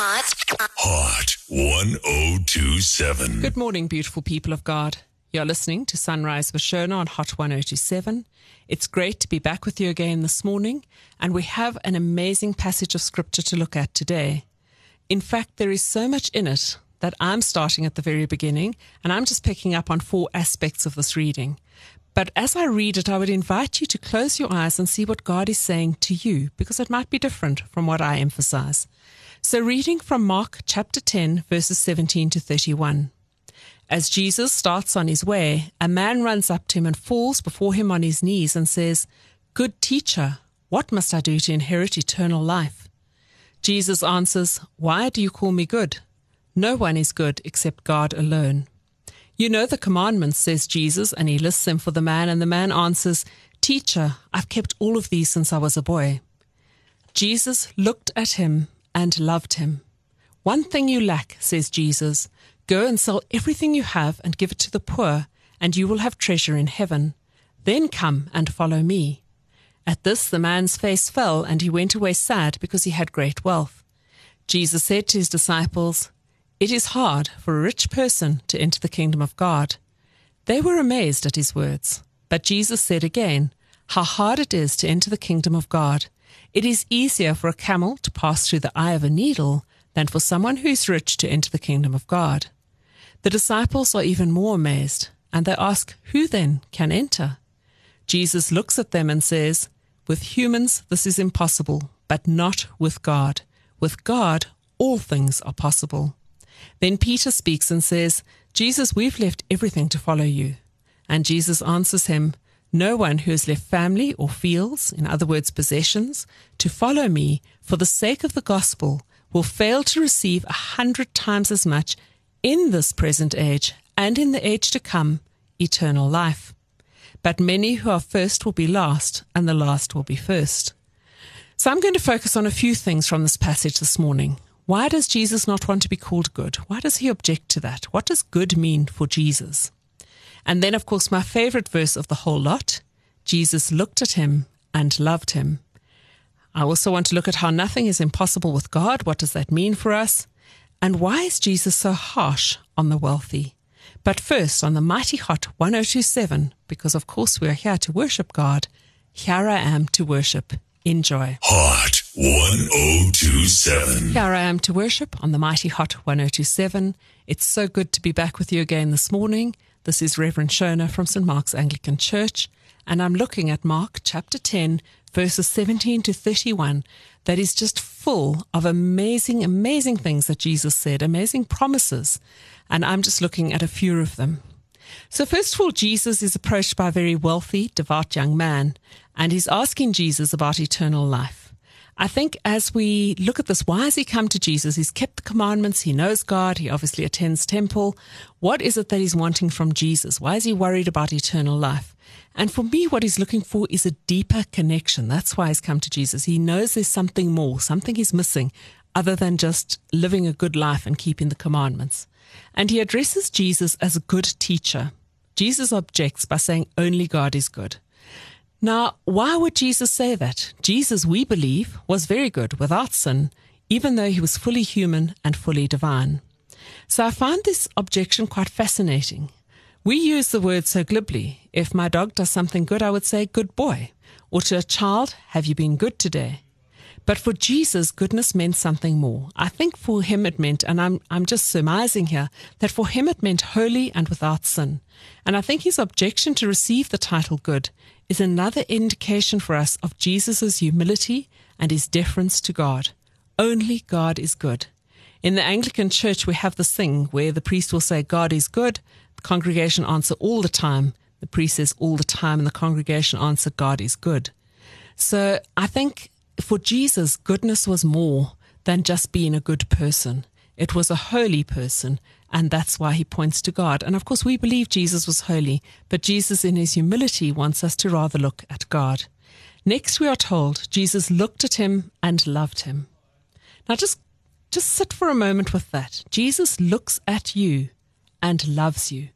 Hot. Hot 1027. Good morning, beautiful people of God. You're listening to Sunrise with Shona on Hot 1027. It's great to be back with you again this morning, and we have an amazing passage of scripture to look at today. In fact, there is so much in it that I'm starting at the very beginning, and I'm just picking up on four aspects of this reading. But as I read it, I would invite you to close your eyes and see what God is saying to you, because it might be different from what I emphasize. So, reading from Mark chapter 10, verses 17 to 31. As Jesus starts on his way, a man runs up to him and falls before him on his knees and says, Good teacher, what must I do to inherit eternal life? Jesus answers, Why do you call me good? No one is good except God alone. You know the commandments, says Jesus, and he lists them for the man, and the man answers, Teacher, I've kept all of these since I was a boy. Jesus looked at him and loved him. One thing you lack, says Jesus. Go and sell everything you have and give it to the poor, and you will have treasure in heaven. Then come and follow me. At this, the man's face fell, and he went away sad because he had great wealth. Jesus said to his disciples, It is hard for a rich person to enter the kingdom of God. They were amazed at his words. But Jesus said again, How hard it is to enter the kingdom of God. It is easier for a camel to pass through the eye of a needle than for someone who is rich to enter the kingdom of God. The disciples are even more amazed, and they ask, Who then can enter? Jesus looks at them and says, With humans this is impossible, but not with God. With God all things are possible. Then Peter speaks and says, Jesus, we've left everything to follow you. And Jesus answers him, No one who has left family or fields, in other words, possessions, to follow me for the sake of the gospel will fail to receive a hundred times as much in this present age and in the age to come eternal life. But many who are first will be last, and the last will be first. So I'm going to focus on a few things from this passage this morning. Why does Jesus not want to be called good? Why does he object to that? What does good mean for Jesus? And then, of course, my favorite verse of the whole lot Jesus looked at him and loved him. I also want to look at how nothing is impossible with God. What does that mean for us? And why is Jesus so harsh on the wealthy? But first, on the mighty hot 1027, because of course we are here to worship God, here I am to worship. Enjoy. Hot 1027. Here I am to worship on the mighty hot 1027. It's so good to be back with you again this morning. This is Reverend Shona from St. Mark's Anglican Church, and I'm looking at Mark chapter 10, verses 17 to 31, that is just full of amazing, amazing things that Jesus said, amazing promises. And I'm just looking at a few of them. So, first of all, Jesus is approached by a very wealthy, devout young man, and he's asking Jesus about eternal life. I think as we look at this, why has he come to Jesus? He's kept the commandments. He knows God. He obviously attends temple. What is it that he's wanting from Jesus? Why is he worried about eternal life? And for me, what he's looking for is a deeper connection. That's why he's come to Jesus. He knows there's something more, something he's missing other than just living a good life and keeping the commandments. And he addresses Jesus as a good teacher. Jesus objects by saying only God is good. Now, why would Jesus say that? Jesus, we believe, was very good without sin, even though he was fully human and fully divine. So I find this objection quite fascinating. We use the word so glibly. If my dog does something good, I would say, good boy. Or to a child, have you been good today? But for Jesus, goodness meant something more. I think for him it meant, and I'm, I'm just surmising here, that for him it meant holy and without sin. And I think his objection to receive the title good is another indication for us of Jesus' humility and his deference to God. Only God is good. In the Anglican Church, we have this thing where the priest will say, God is good. The congregation answer all the time. The priest says all the time, and the congregation answer, God is good. So I think for Jesus, goodness was more than just being a good person. It was a holy person, and that's why he points to God. And of course, we believe Jesus was holy, but Jesus, in his humility, wants us to rather look at God. Next, we are told Jesus looked at him and loved him. Now, just, just sit for a moment with that. Jesus looks at you and loves you.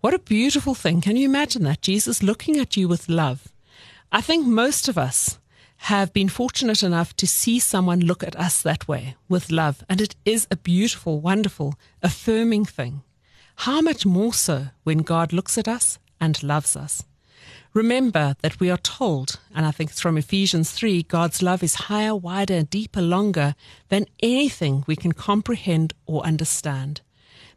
What a beautiful thing. Can you imagine that? Jesus looking at you with love. I think most of us have been fortunate enough to see someone look at us that way with love. And it is a beautiful, wonderful, affirming thing. How much more so when God looks at us and loves us? Remember that we are told, and I think it's from Ephesians 3, God's love is higher, wider, deeper, longer than anything we can comprehend or understand.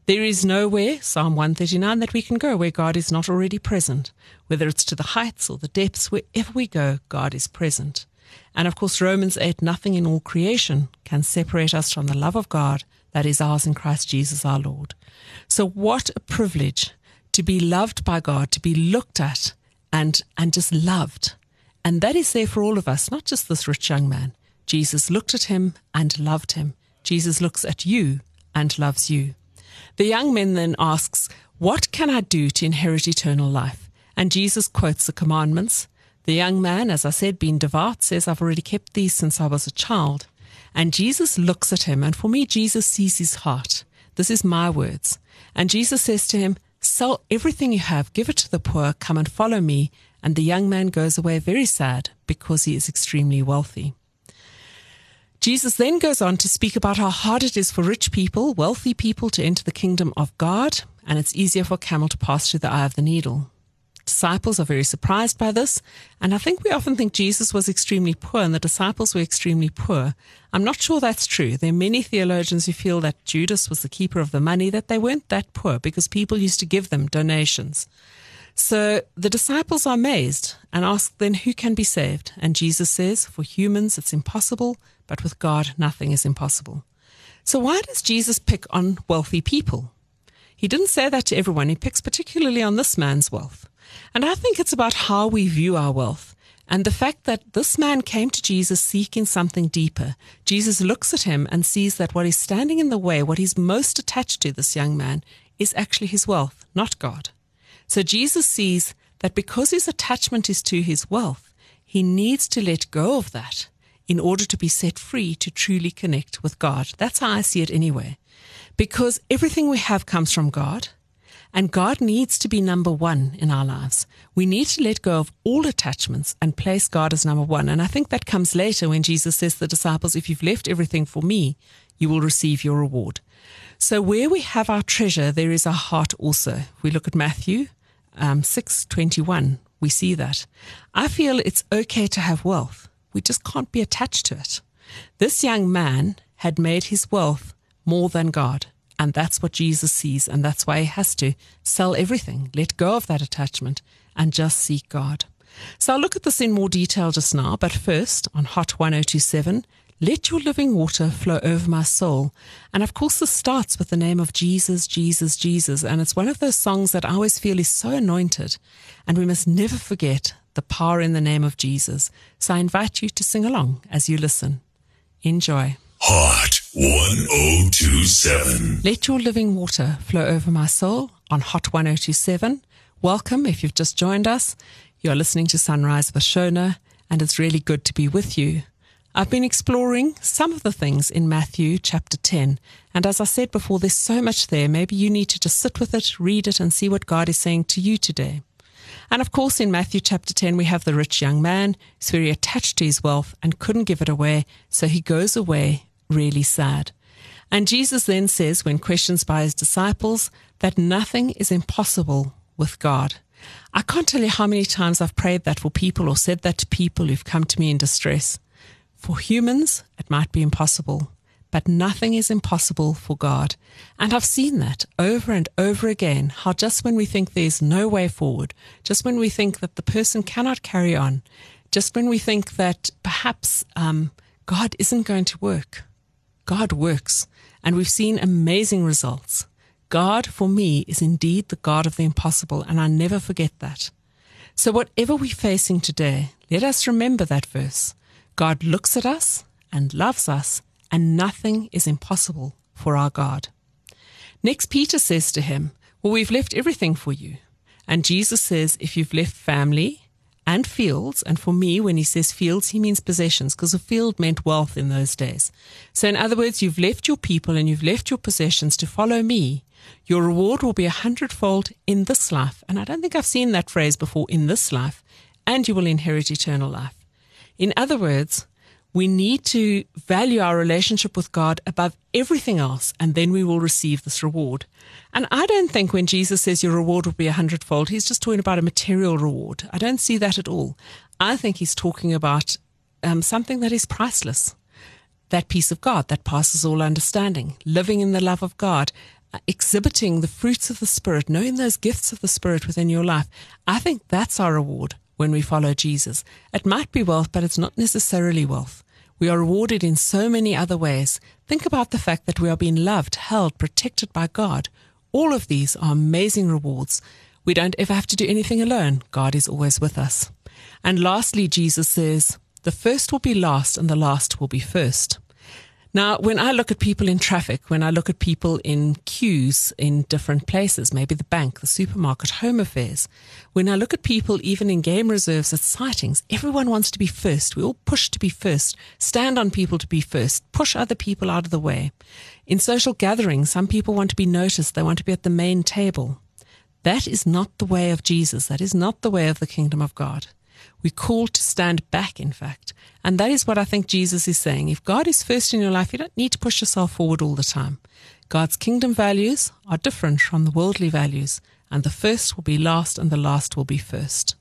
There is nowhere, Psalm 139, that we can go where God is not already present. Whether it's to the heights or the depths, wherever we go, God is present. And of course, Romans 8, nothing in all creation can separate us from the love of God that is ours in Christ Jesus our Lord. So what a privilege to be loved by God, to be looked at and, and just loved. And that is there for all of us, not just this rich young man. Jesus looked at him and loved him. Jesus looks at you and loves you. The young man then asks, What can I do to inherit eternal life? And Jesus quotes the commandments. The young man, as I said, being devout, says, I've already kept these since I was a child. And Jesus looks at him, and for me, Jesus sees his heart. This is my words. And Jesus says to him, Sell everything you have, give it to the poor, come and follow me. And the young man goes away very sad because he is extremely wealthy. Jesus then goes on to speak about how hard it is for rich people, wealthy people to enter the kingdom of God, and it's easier for a camel to pass through the eye of the needle. Disciples are very surprised by this, and I think we often think Jesus was extremely poor and the disciples were extremely poor. I'm not sure that's true. There are many theologians who feel that Judas was the keeper of the money, that they weren't that poor because people used to give them donations. So the disciples are amazed and ask then who can be saved? And Jesus says, for humans it's impossible, but with God nothing is impossible. So why does Jesus pick on wealthy people? He didn't say that to everyone. He picks particularly on this man's wealth. And I think it's about how we view our wealth. And the fact that this man came to Jesus seeking something deeper, Jesus looks at him and sees that what is standing in the way, what he's most attached to, this young man, is actually his wealth, not God. So Jesus sees that because his attachment is to his wealth, he needs to let go of that in order to be set free to truly connect with God. That's how I see it anyway. Because everything we have comes from God, and God needs to be number one in our lives. We need to let go of all attachments and place God as number one. And I think that comes later when Jesus says to the disciples, if you've left everything for me, you will receive your reward. So where we have our treasure, there is our heart also. We look at Matthew um, 621, we see that. I feel it's okay to have wealth. We just can't be attached to it. This young man had made his wealth more than God. And that's what Jesus sees. And that's why he has to sell everything, let go of that attachment, and just seek God. So I'll look at this in more detail just now. But first, on Hot 1027, let your living water flow over my soul. And of course, this starts with the name of Jesus, Jesus, Jesus. And it's one of those songs that I always feel is so anointed. And we must never forget the power in the name of Jesus. So I invite you to sing along as you listen. Enjoy. Hot 1027. Let your living water flow over my soul on Hot 1027. Welcome if you've just joined us. You're listening to Sunrise with Shona, and it's really good to be with you. I've been exploring some of the things in Matthew chapter 10. And as I said before, there's so much there. Maybe you need to just sit with it, read it, and see what God is saying to you today. And of course, in Matthew chapter 10, we have the rich young man who's very attached to his wealth and couldn't give it away. So he goes away really sad. And Jesus then says, when questioned by his disciples, that nothing is impossible with God. I can't tell you how many times I've prayed that for people or said that to people who've come to me in distress. For humans, it might be impossible, but nothing is impossible for God. And I've seen that over and over again, how just when we think there's no way forward, just when we think that the person cannot carry on, just when we think that perhaps um, God isn't going to work, God works. And we've seen amazing results. God, for me, is indeed the God of the impossible, and I never forget that. So, whatever we're facing today, let us remember that verse. God looks at us and loves us, and nothing is impossible for our God. Next, Peter says to him, Well, we've left everything for you. And Jesus says, If you've left family and fields, and for me, when he says fields, he means possessions, because a field meant wealth in those days. So, in other words, you've left your people and you've left your possessions to follow me. Your reward will be a hundredfold in this life. And I don't think I've seen that phrase before in this life, and you will inherit eternal life. In other words, we need to value our relationship with God above everything else, and then we will receive this reward. And I don't think when Jesus says your reward will be a hundredfold, he's just talking about a material reward. I don't see that at all. I think he's talking about um, something that is priceless that peace of God that passes all understanding, living in the love of God, exhibiting the fruits of the Spirit, knowing those gifts of the Spirit within your life. I think that's our reward when we follow Jesus. It might be wealth, but it's not necessarily wealth. We are rewarded in so many other ways. Think about the fact that we are being loved, held, protected by God. All of these are amazing rewards. We don't ever have to do anything alone. God is always with us. And lastly, Jesus says, the first will be last and the last will be first. Now, when I look at people in traffic, when I look at people in queues in different places, maybe the bank, the supermarket, home affairs, when I look at people even in game reserves at sightings, everyone wants to be first. We all push to be first, stand on people to be first, push other people out of the way. In social gatherings, some people want to be noticed. They want to be at the main table. That is not the way of Jesus. That is not the way of the kingdom of God. We're called to stand back, in fact. And that is what I think Jesus is saying. If God is first in your life, you don't need to push yourself forward all the time. God's kingdom values are different from the worldly values, and the first will be last and the last will be first.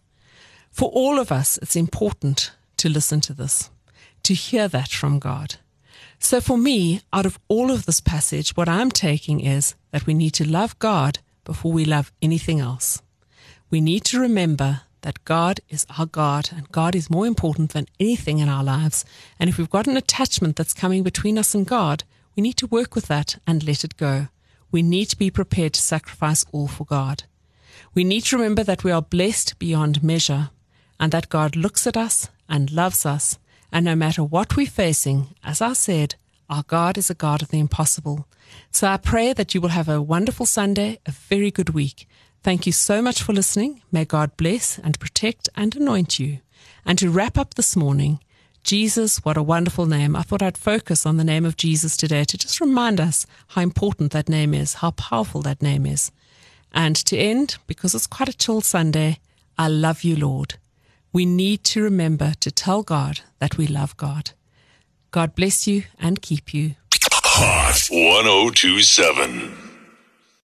For all of us, it's important to listen to this, to hear that from God. So for me, out of all of this passage, what I'm taking is that we need to love God before we love anything else. We need to remember that God is our God and God is more important than anything in our lives. And if we've got an attachment that's coming between us and God, we need to work with that and let it go. We need to be prepared to sacrifice all for God. We need to remember that we are blessed beyond measure and that God looks at us and loves us. And no matter what we're facing, as I said, our God is a God of the impossible. So I pray that you will have a wonderful Sunday, a very good week, Thank you so much for listening. May God bless and protect and anoint you. And to wrap up this morning, Jesus, what a wonderful name. I thought I'd focus on the name of Jesus today to just remind us how important that name is, how powerful that name is. And to end, because it's quite a chill Sunday, I love you, Lord. We need to remember to tell God that we love God. God bless you and keep you. Hot 1027.